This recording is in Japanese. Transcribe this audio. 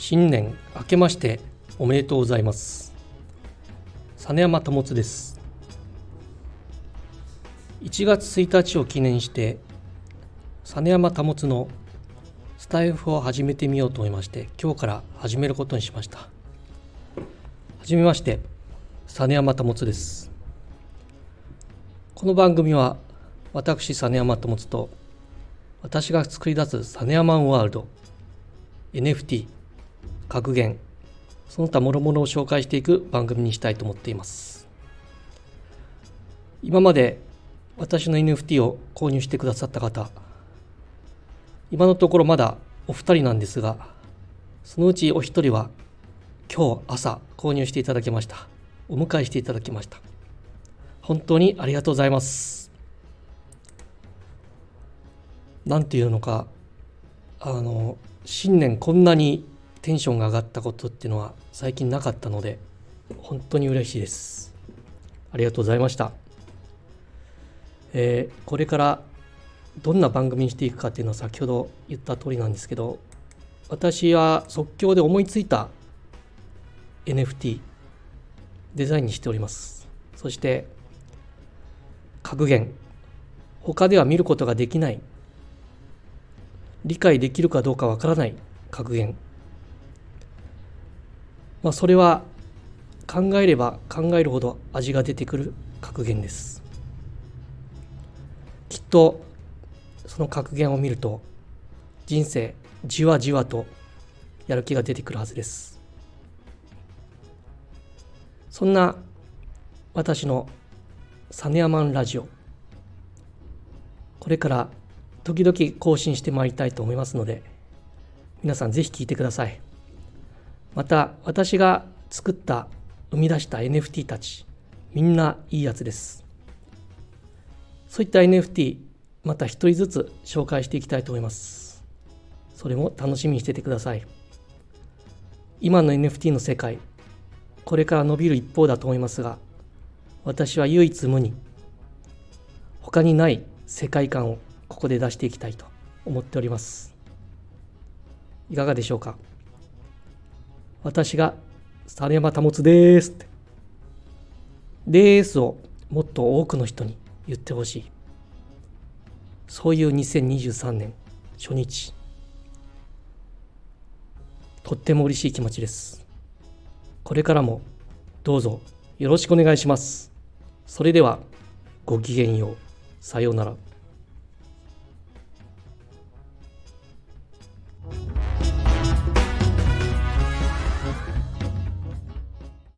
新年明けましておめでとうございます。実山保です。1月1日を記念して実山保のスタイフを始めてみようと思いまして今日から始めることにしました。はじめまして実山保です。この番組は私実山保と私が作り出す実山ワールド NFT 格言その他諸々を紹介していく番組にしたいと思っています。今まで私の NFT を購入してくださった方今のところまだお二人なんですがそのうちお一人は今日朝購入していただきました。お迎えしていただきました。本当にありがとうございます。なんていうのかあの新年こんなにテンションが上がったことっていうのは最近なかったので本当に嬉しいです。ありがとうございました、えー、これからどんな番組にしていくかっていうのは先ほど言った通りなんですけど私は即興で思いついた NFT デザインにしております。そして格言。他では見ることができない。理解できるかどうかわからない格言。まあ、それは考えれば考えるほど味が出てくる格言です。きっとその格言を見ると人生じわじわとやる気が出てくるはずです。そんな私のサネアマンラジオ。これから時々更新してまいりたいと思いますので皆さんぜひ聞いてください。また私が作った生み出した NFT たちみんないいやつです。そういった NFT また一人ずつ紹介していきたいと思います。それも楽しみにしててください。今の NFT の世界これから伸びる一方だと思いますが私は唯一無二他にない世界観をここで出していきたいと思っております。いかがでしょうか？私が猿山保ですって。ですをもっと多くの人に言ってほしい。そういう2023年初日。とっても嬉しい気持ちです。これからもどうぞよろしくお願いします。それではごきげんよう。さようなら。